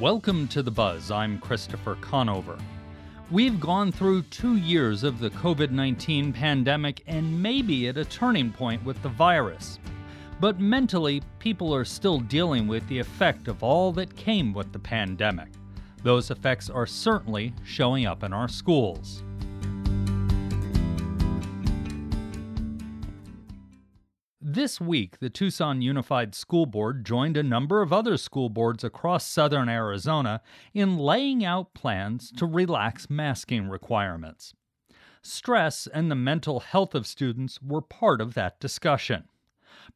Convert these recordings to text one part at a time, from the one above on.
Welcome to The Buzz. I'm Christopher Conover. We've gone through two years of the COVID 19 pandemic and maybe at a turning point with the virus. But mentally, people are still dealing with the effect of all that came with the pandemic. Those effects are certainly showing up in our schools. This week, the Tucson Unified School Board joined a number of other school boards across southern Arizona in laying out plans to relax masking requirements. Stress and the mental health of students were part of that discussion.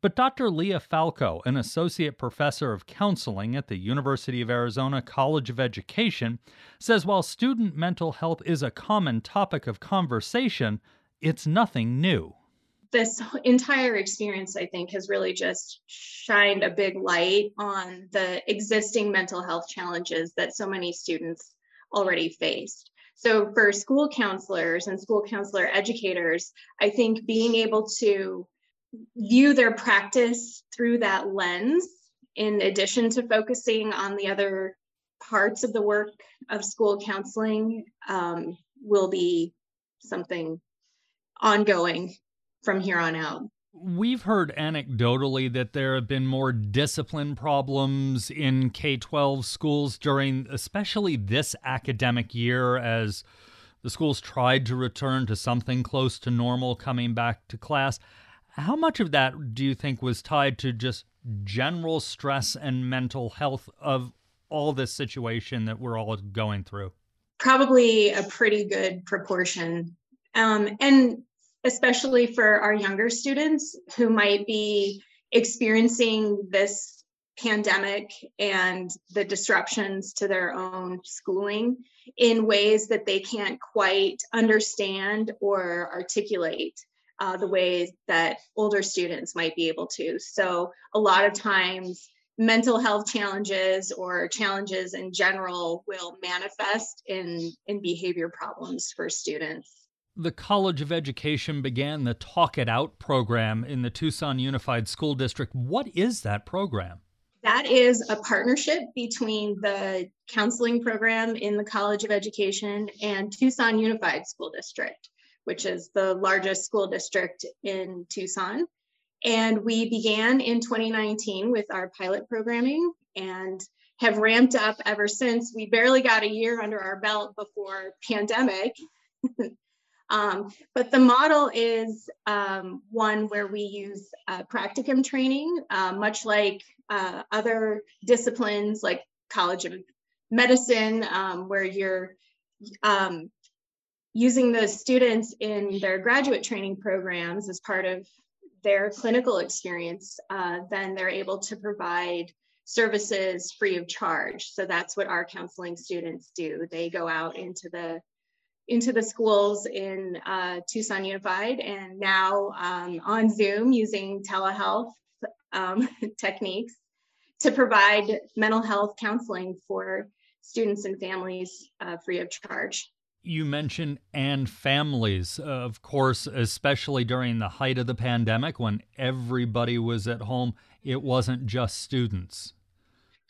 But Dr. Lia Falco, an associate professor of counseling at the University of Arizona College of Education, says while student mental health is a common topic of conversation, it's nothing new this entire experience, I think, has really just shined a big light on the existing mental health challenges that so many students already faced. So, for school counselors and school counselor educators, I think being able to view their practice through that lens, in addition to focusing on the other parts of the work of school counseling, um, will be something ongoing from here on out. We've heard anecdotally that there have been more discipline problems in K 12 schools during, especially this academic year, as the schools tried to return to something close to normal coming back to class. How much of that do you think was tied to just general stress and mental health of all this situation that we're all going through? Probably a pretty good proportion. Um, and especially for our younger students who might be experiencing this pandemic and the disruptions to their own schooling in ways that they can't quite understand or articulate uh, the ways that older students might be able to. So, a lot of times, mental health challenges or challenges in general will manifest in, in behavior problems for students the College of Education began the Talk It Out program in the Tucson Unified School District. What is that program? That is a partnership between the counseling program in the College of Education and Tucson Unified School District, which is the largest school district in Tucson. And we began in 2019 with our pilot programming and have ramped up ever since. We barely got a year under our belt before pandemic. Um, but the model is um, one where we use uh, practicum training, uh, much like uh, other disciplines like College of Medicine, um, where you're um, using the students in their graduate training programs as part of their clinical experience, uh, then they're able to provide services free of charge. So that's what our counseling students do. They go out into the into the schools in uh, Tucson Unified and now um, on Zoom using telehealth um, techniques to provide mental health counseling for students and families uh, free of charge. You mentioned and families, of course, especially during the height of the pandemic when everybody was at home. It wasn't just students.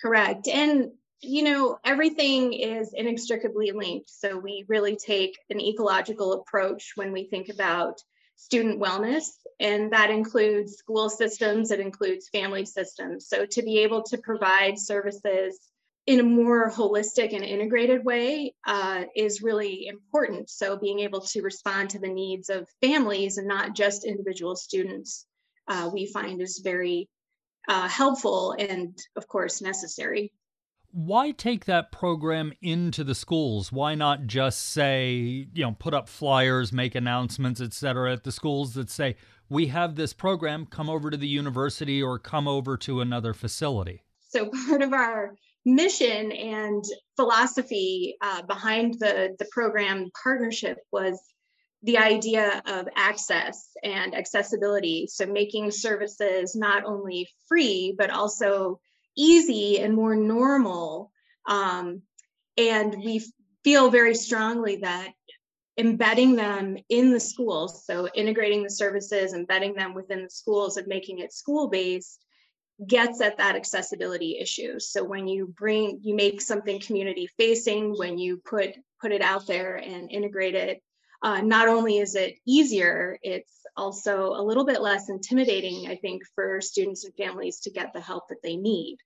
Correct. And you know, everything is inextricably linked. So we really take an ecological approach when we think about student wellness, and that includes school systems, it includes family systems. So to be able to provide services in a more holistic and integrated way uh, is really important. So being able to respond to the needs of families and not just individual students, uh, we find is very uh, helpful and, of course, necessary why take that program into the schools? Why not just say, you know, put up flyers, make announcements, et cetera, at the schools that say, we have this program, come over to the university or come over to another facility? So, part of our mission and philosophy uh, behind the, the program partnership was the idea of access and accessibility. So, making services not only free, but also easy and more normal. Um, and we feel very strongly that embedding them in the schools, so integrating the services, embedding them within the schools and making it school based, gets at that accessibility issue. So when you bring, you make something community facing, when you put put it out there and integrate it, uh, not only is it easier, it's also a little bit less intimidating, I think, for students and families to get the help that they need.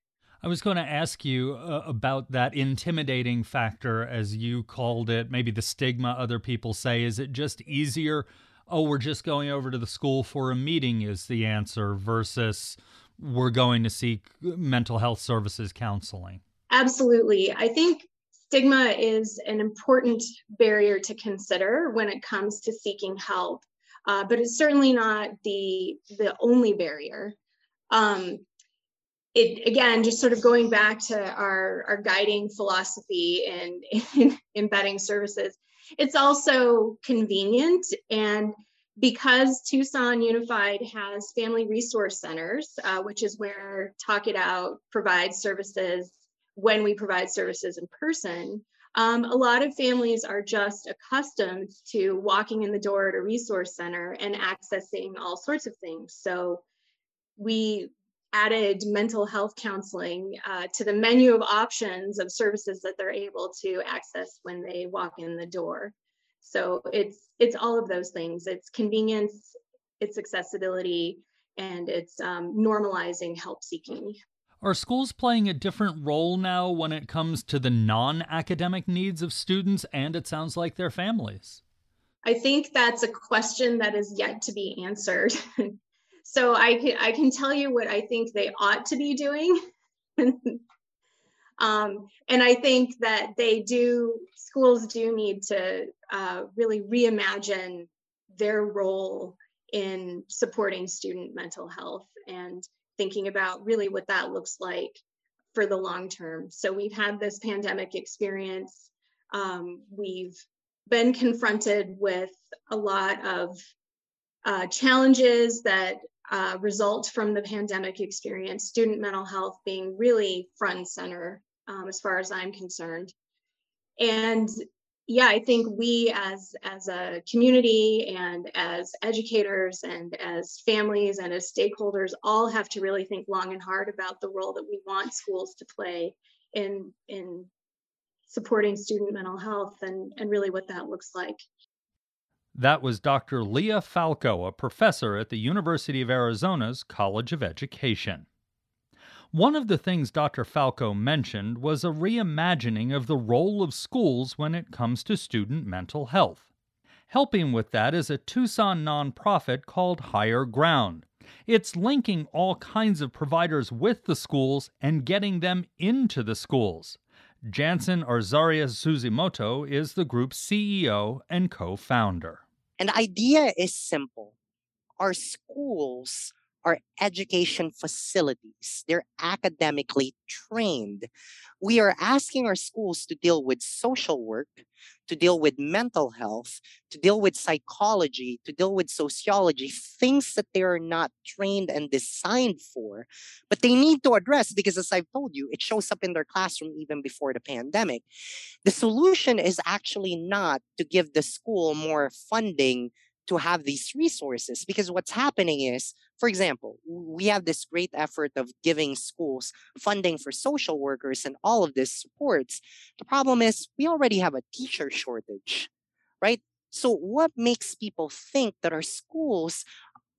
I was going to ask you uh, about that intimidating factor, as you called it, maybe the stigma other people say. Is it just easier? Oh, we're just going over to the school for a meeting, is the answer, versus we're going to seek mental health services counseling? Absolutely. I think stigma is an important barrier to consider when it comes to seeking help, uh, but it's certainly not the, the only barrier. Um, it again just sort of going back to our our guiding philosophy and in embedding services it's also convenient and because tucson unified has family resource centers uh, which is where talk it out provides services when we provide services in person um, a lot of families are just accustomed to walking in the door at a resource center and accessing all sorts of things so we added mental health counseling uh, to the menu of options of services that they're able to access when they walk in the door. So it's it's all of those things. It's convenience, it's accessibility, and it's um, normalizing help seeking. Are schools playing a different role now when it comes to the non academic needs of students and it sounds like their families? I think that's a question that is yet to be answered. so I can I can tell you what I think they ought to be doing. um, and I think that they do schools do need to uh, really reimagine their role in supporting student mental health and thinking about really what that looks like for the long term. So we've had this pandemic experience. Um, we've been confronted with a lot of uh, challenges that uh, result from the pandemic experience, student mental health being really front and center um, as far as I'm concerned. And yeah, I think we as as a community and as educators and as families and as stakeholders all have to really think long and hard about the role that we want schools to play in in supporting student mental health and, and really what that looks like. That was Dr. Lia Falco, a professor at the University of Arizona's College of Education. One of the things Dr. Falco mentioned was a reimagining of the role of schools when it comes to student mental health. Helping with that is a Tucson nonprofit called Higher Ground. It's linking all kinds of providers with the schools and getting them into the schools. Jansen Azarias Tsujimoto is the group's CEO and co founder. And idea is simple. Our schools are education facilities. They're academically trained. We are asking our schools to deal with social work, to deal with mental health, to deal with psychology, to deal with sociology, things that they are not trained and designed for, but they need to address because, as I've told you, it shows up in their classroom even before the pandemic. The solution is actually not to give the school more funding to have these resources because what's happening is for example we have this great effort of giving schools funding for social workers and all of this supports. The problem is we already have a teacher shortage right? So what makes people think that our schools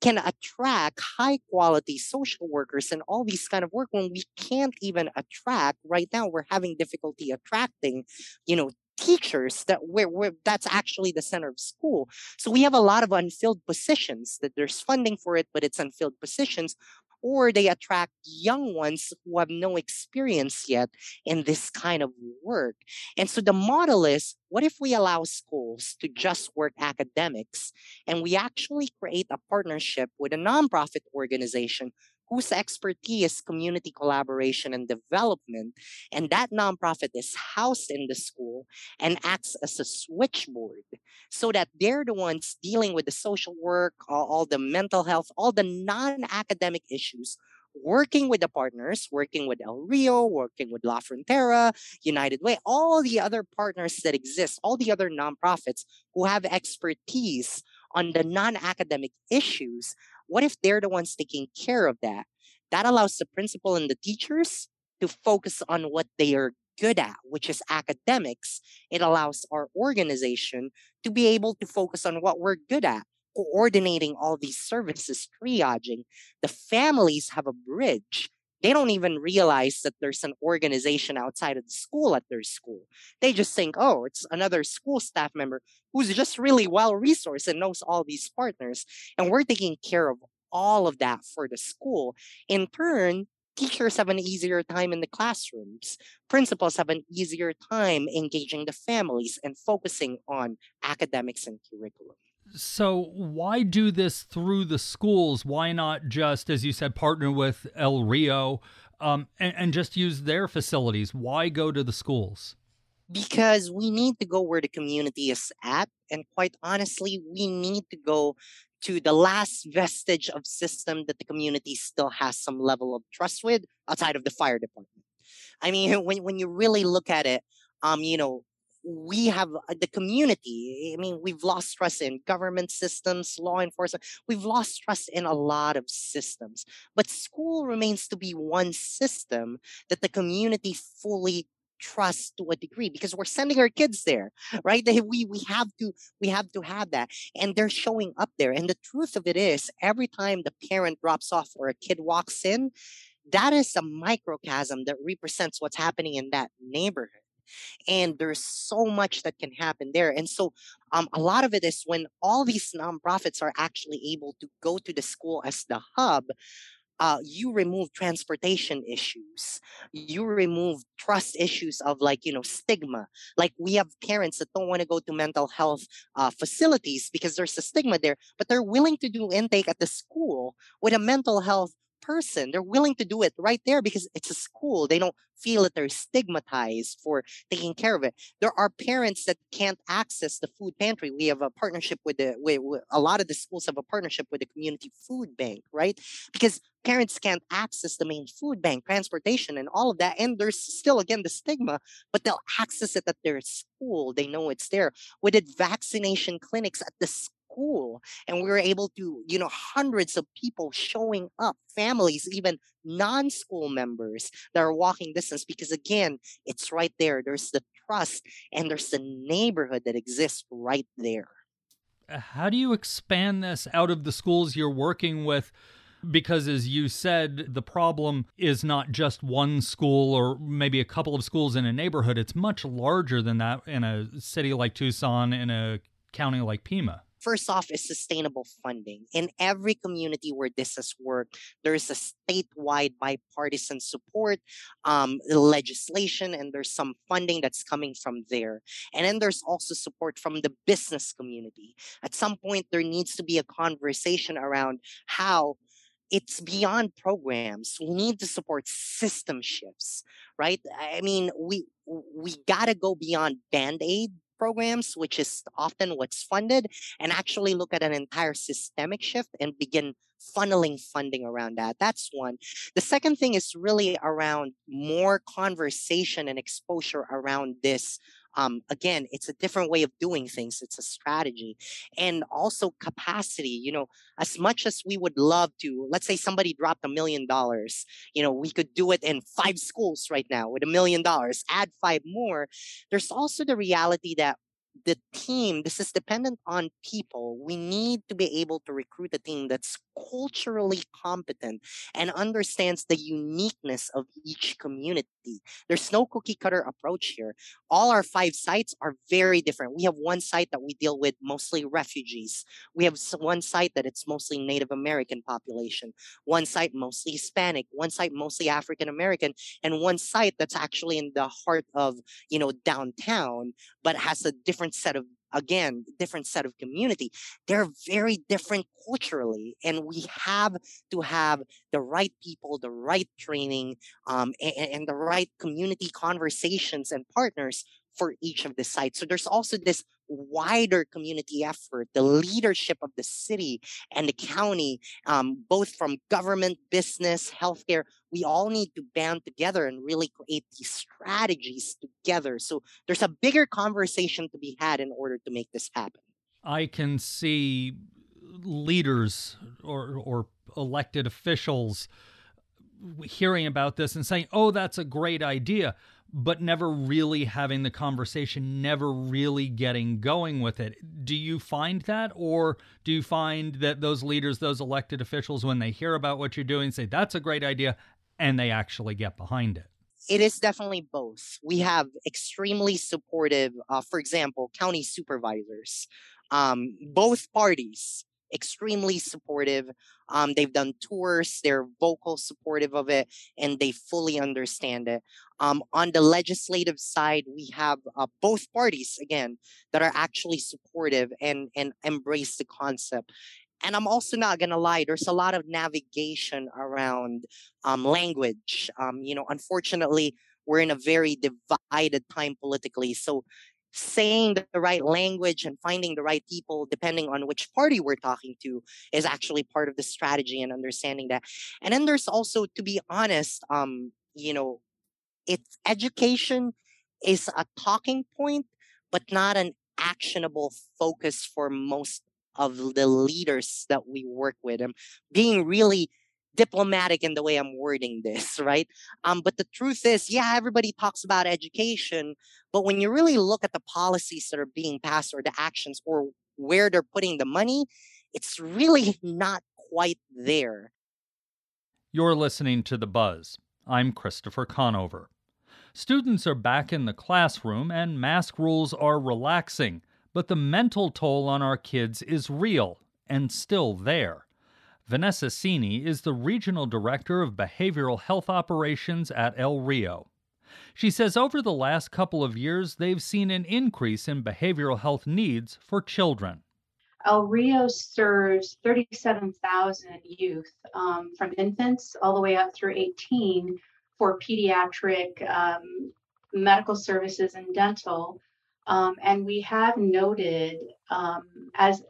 can attract high quality social workers and all these kind of work when we can't even attract? Right now we're having difficulty attracting you know teachers that where, where that's actually the center of school so we have a lot of unfilled positions that there's funding for it but it's unfilled positions or they attract young ones who have no experience yet in this kind of work. And so the model is what if we allow schools to just work academics and we actually create a partnership with a nonprofit organization whose expertise is community collaboration and development. And that nonprofit is housed in the school and acts as a switchboard so that they're the ones dealing with the social work, all, all the mental health, all the non academic issues working with the partners, working with El Rio, working with La Frontera, United Way, all the other partners that exist, all the other nonprofits who have expertise on the non academic issues what if they're the ones taking care of that? That allows the principal and the teachers to focus on what they are good at, which is academics. It allows our organization to be able to focus on what we're good at, coordinating all these services, triaging. The families have a bridge. They don't even realize that there's an organization outside of the school at their school. They just think, oh, it's another school staff member who's just really well resourced and knows all these partners. And we're taking care of all of that for the school. In turn, teachers have an easier time in the classrooms. Principals have an easier time engaging the families and focusing on academics and curriculum. So, why do this through the schools? Why not just, as you said, partner with El Rio um, and, and just use their facilities? Why go to the schools? Because we need to go where the community is at. And quite honestly, we need to go to the last vestige of system that the community still has some level of trust with outside of the fire department. I mean, when, when you really look at it, um, you know, we have uh, the community. I mean, we've lost trust in government systems, law enforcement. We've lost trust in a lot of systems. But school remains to be one system that the community fully trust to a degree because we're sending our kids there right they, we we have to we have to have that and they're showing up there and the truth of it is every time the parent drops off or a kid walks in that is a microcosm that represents what's happening in that neighborhood and there's so much that can happen there and so um, a lot of it is when all these nonprofits are actually able to go to the school as the hub uh, you remove transportation issues you remove trust issues of like you know stigma like we have parents that don't want to go to mental health uh, facilities because there's a stigma there but they're willing to do intake at the school with a mental health person. They're willing to do it right there because it's a school. They don't feel that they're stigmatized for taking care of it. There are parents that can't access the food pantry. We have a partnership with the with, a lot of the schools have a partnership with the community food bank, right? Because parents can't access the main food bank, transportation, and all of that. And there's still again the stigma, but they'll access it at their school. They know it's there. With did vaccination clinics at the school and we were able to you know hundreds of people showing up families even non-school members that are walking distance because again it's right there. There's the trust and there's the neighborhood that exists right there. Uh, how do you expand this out of the schools you're working with? Because as you said the problem is not just one school or maybe a couple of schools in a neighborhood. It's much larger than that in a city like Tucson in a county like Pima First off is sustainable funding. In every community where this has worked, there's a statewide bipartisan support, um, legislation, and there's some funding that's coming from there. And then there's also support from the business community. At some point, there needs to be a conversation around how it's beyond programs we need to support system shifts right i mean we we got to go beyond band-aid programs, which is often what's funded, and actually look at an entire systemic shift and begin funneling funding around that. That's one. The second thing is really around more conversation and exposure around this um, again, it's a different way of doing things. It's a strategy. And also capacity, you know, as much as we would love to, let's say somebody dropped a million dollars, you know, we could do it in five schools right now with a million dollars, add five more. There's also the reality that the team, this is dependent on people. We need to be able to recruit a team that's culturally competent and understands the uniqueness of each community. There's no cookie cutter approach here. All our five sites are very different. We have one site that we deal with mostly refugees. We have one site that it's mostly Native American population, one site mostly Hispanic, one site mostly African American, and one site that's actually in the heart of, you know, downtown, but has a different set of again different set of community. They're very different culturally and we have to have the right people the right training um, and, and the right community conversations and partners for each of the sites. So there's also this wider community effort, the leadership of the city and the county, um, both from government, business, healthcare, we all need to band together and really create these strategies together. So there's a bigger conversation to be had in order to make this happen. I can see leaders or, or elected officials hearing about this and saying, oh, that's a great idea, but never really having the conversation, never really getting going with it. Do you find that? Or do you find that those leaders, those elected officials, when they hear about what you're doing, say, that's a great idea, and they actually get behind it? It is definitely both. We have extremely supportive, uh, for example, county supervisors. Um, both parties extremely supportive. Um, they've done tours, they're vocal supportive of it, and they fully understand it. Um, on the legislative side, we have uh, both parties again that are actually supportive and and embrace the concept. And I'm also not gonna lie, there's a lot of navigation around um, language. Um, you know, unfortunately, we're in a very divided time politically, so saying the right language and finding the right people depending on which party we're talking to is actually part of the strategy and understanding that. And then there's also to be honest um you know it's education is a talking point but not an actionable focus for most of the leaders that we work with and being really diplomatic in the way I'm wording this, right? Um, but the truth is, yeah, everybody talks about education, but when you really look at the policies that are being passed or the actions or where they're putting the money, it's really not quite there. You're listening to The Buzz. I'm Christopher Conover. Students are back in the classroom and mask rules are relaxing, but the mental toll on our kids is real and still there. Vanessa Cini is the Regional Director of Behavioral Health Operations at El Rio. She says over the last couple of years, they've seen an increase in behavioral health needs for children. El Rio serves 37,000 youth um, from infants all the way up through 18 for pediatric um, medical services and dental. Um, and we have noted, um, as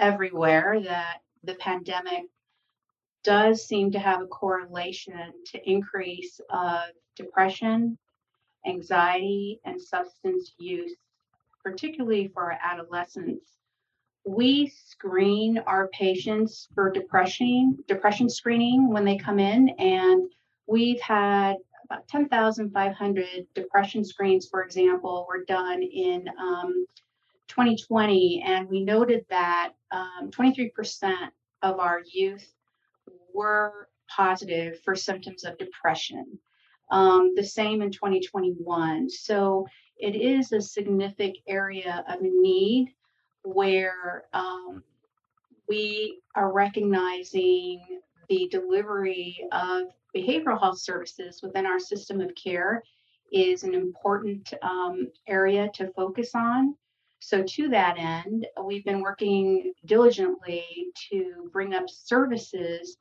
everywhere, that the pandemic does seem to have a correlation to increase of depression, anxiety, and substance use, particularly for adolescents. We screen our patients for depression, depression screening when they come in, and we've had about 10,500 depression screens, for example, were done in um, 2020, and we noted that um, 23% of our youth were positive for symptoms of depression. Um, the same in 2021. So it is a significant area of need where um, we are recognizing the delivery of behavioral health services within our system of care is an important um, area to focus on. So, to that end, we've been working diligently to bring up services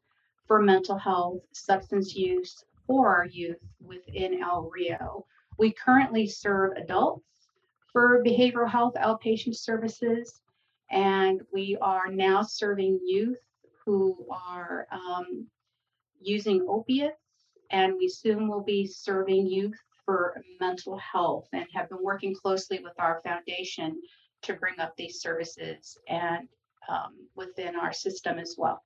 for mental health, substance use for our youth within El Rio. We currently serve adults for behavioral health outpatient services, and we are now serving youth who are um, using opiates, and we soon will be serving youth for mental health and have been working closely with our foundation to bring up these services and um, within our system as well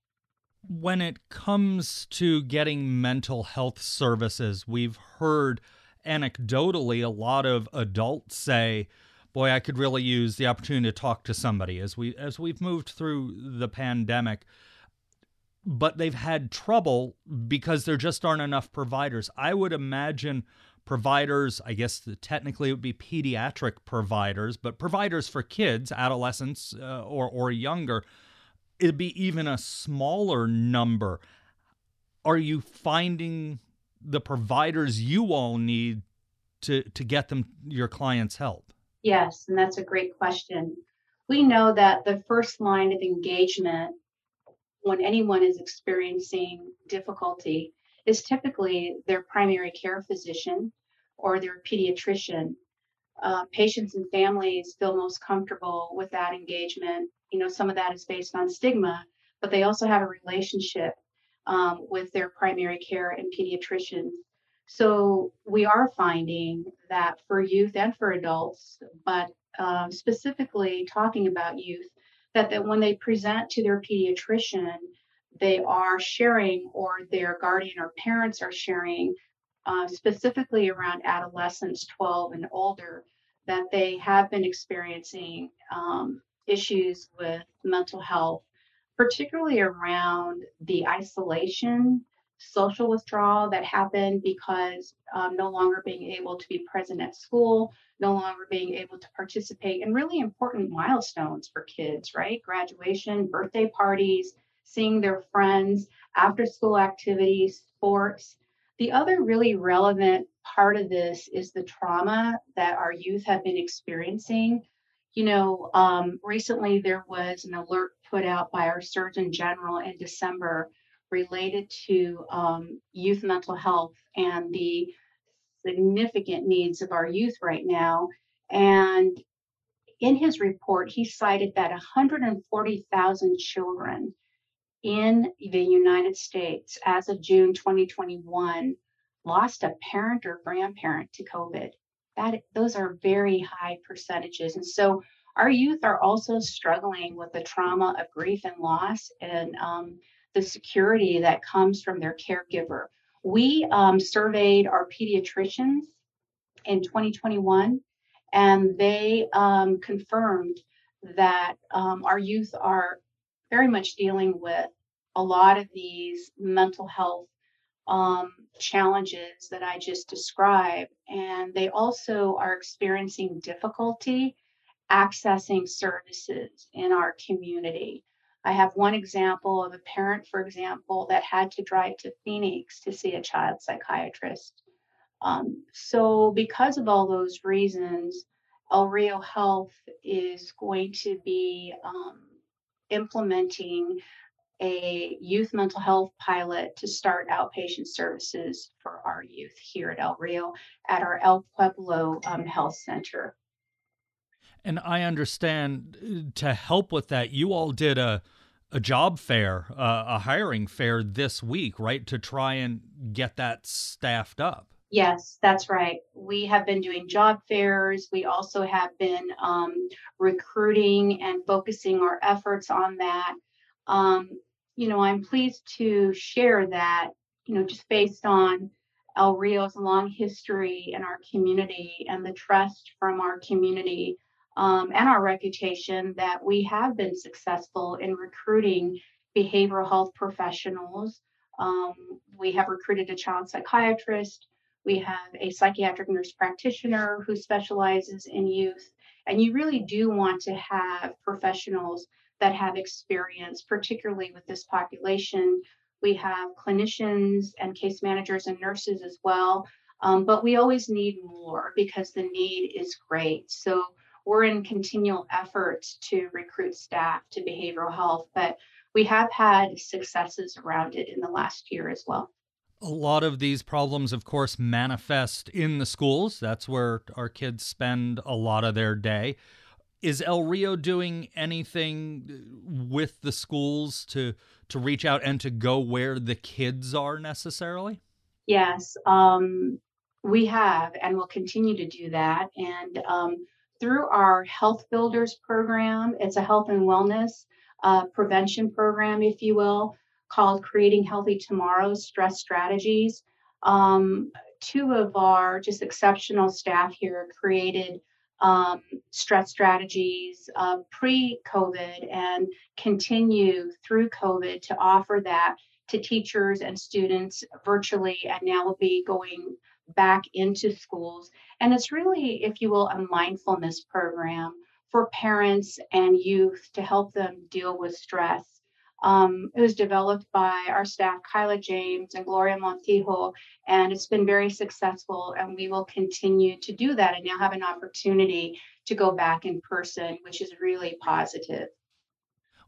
when it comes to getting mental health services, we've heard anecdotally a lot of adults say, "Boy, I could really use the opportunity to talk to somebody." As we as we've moved through the pandemic, but they've had trouble because there just aren't enough providers. I would imagine providers, I guess the, technically it would be pediatric providers, but providers for kids, adolescents, uh, or or younger it'd be even a smaller number. Are you finding the providers you all need to to get them your clients help? Yes, and that's a great question. We know that the first line of engagement when anyone is experiencing difficulty is typically their primary care physician or their pediatrician. Uh, patients and families feel most comfortable with that engagement you know, some of that is based on stigma, but they also have a relationship um, with their primary care and pediatricians. So we are finding that for youth and for adults, but um, specifically talking about youth, that, that when they present to their pediatrician, they are sharing or their guardian or parents are sharing, uh, specifically around adolescents 12 and older, that they have been experiencing um, issues with mental health, particularly around the isolation, social withdrawal that happened because um, no longer being able to be present at school, no longer being able to participate in really important milestones for kids, right? Graduation, birthday parties, seeing their friends, after school activities, sports. The other really relevant part of this is the trauma that our youth have been experiencing. You know, um, recently there was an alert put out by our Surgeon General in December related to um, youth mental health and the significant needs of our youth right now. And in his report, he cited that 140,000 children in the United States as of June 2021 lost a parent or grandparent to COVID. That those are very high percentages. And so our youth are also struggling with the trauma of grief and loss and um, the security that comes from their caregiver. We um, surveyed our pediatricians in 2021, and they um, confirmed that um, our youth are very much dealing with a lot of these mental health um, challenges that I just described. And they also are experiencing difficulty accessing services in our community. I have one example of a parent, for example, that had to drive to Phoenix to see a child psychiatrist. Um, so, because of all those reasons, El Rio Health is going to be um, implementing a youth mental health pilot to start outpatient services for our youth here at El Rio at our El Pueblo um, Health Center. And I understand uh, to help with that, you all did a a job fair, uh, a hiring fair this week, right, to try and get that staffed up. Yes, that's right. We have been doing job fairs. We also have been um, recruiting and focusing our efforts on that. Um, you know, I'm pleased to share that, you know, just based on El Rio's long history in our community and the trust from our community um, and our reputation that we have been successful in recruiting behavioral health professionals. Um, we have recruited a child psychiatrist. We have a psychiatric nurse practitioner who specializes in youth. And you really do want to have professionals that have experience, particularly with this population. We have clinicians and case managers and nurses as well, um, but we always need more because the need is great. So we're in continual efforts to recruit staff to behavioral health, but we have had successes around it in the last year as well. A lot of these problems, of course, manifest in the schools. That's where our kids spend a lot of their day is El Rio doing anything with the schools to to reach out and to go where the kids are necessarily? Yes, um, we have, and will continue to do that. And um, through our Health Builders program, it's a health and wellness uh, prevention program, if you will, called Creating Healthy Tomorrows Stress Strategies. Um, two of our just exceptional staff here created um, stress strategies uh, pre COVID and continue through COVID to offer that to teachers and students virtually, and now will be going back into schools. And it's really, if you will, a mindfulness program for parents and youth to help them deal with stress um, it was developed by our staff, Kyla James and Gloria Montijo, and it's been very successful. And we will continue to do that and now have an opportunity to go back in person, which is really positive.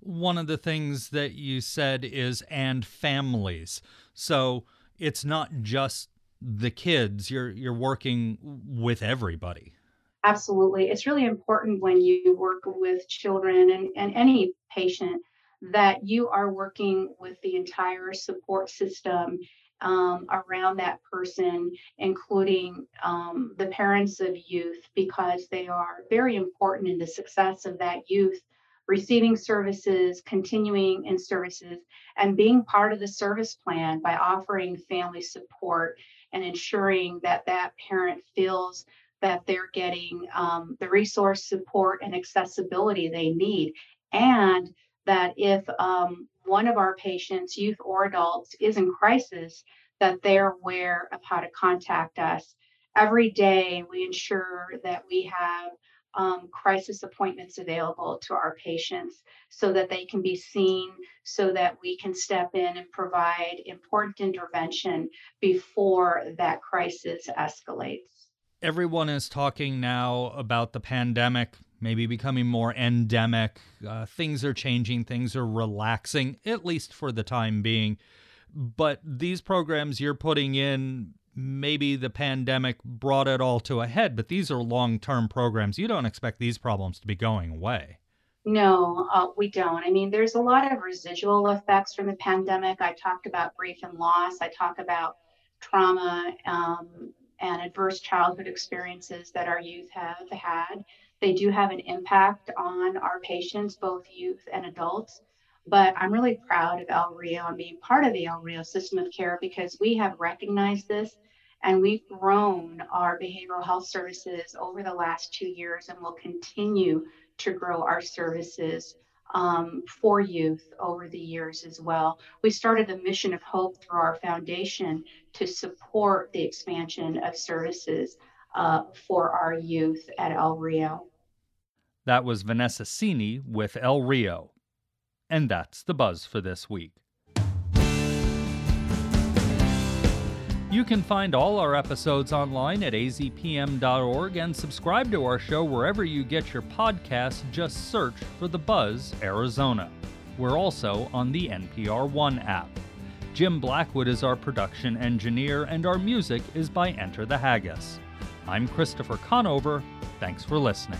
One of the things that you said is and families. So it's not just the kids, you're you're working with everybody. Absolutely. It's really important when you work with children and, and any patient that you are working with the entire support system um, around that person, including um, the parents of youth, because they are very important in the success of that youth receiving services, continuing in services, and being part of the service plan by offering family support and ensuring that that parent feels that they're getting um, the resource support and accessibility they need. And that if um, one of our patients, youth or adults, is in crisis, that they're aware of how to contact us. Every day, we ensure that we have um, crisis appointments available to our patients so that they can be seen, so that we can step in and provide important intervention before that crisis escalates. Everyone is talking now about the pandemic maybe becoming more endemic. Uh, things are changing, things are relaxing, at least for the time being. But these programs you're putting in, maybe the pandemic brought it all to a head, but these are long term programs. You don't expect these problems to be going away. No, uh, we don't. I mean, there's a lot of residual effects from the pandemic. I talked about grief and loss. I talk about trauma um, and adverse childhood experiences that our youth have had. They do have an impact on our patients, both youth and adults. But I'm really proud of El Rio and being part of the El Rio system of care because we have recognized this and we've grown our behavioral health services over the last two years and will continue to grow our services um, for youth over the years as well. We started the Mission of Hope through our foundation to support the expansion of services uh, for our youth at El Rio. That was Vanessa Cini with El Rio. And that's the buzz for this week. You can find all our episodes online at azpm.org and subscribe to our show wherever you get your podcasts. Just search for The Buzz Arizona. We're also on the NPR One app. Jim Blackwood is our production engineer, and our music is by Enter the Haggis. I'm Christopher Conover. Thanks for listening.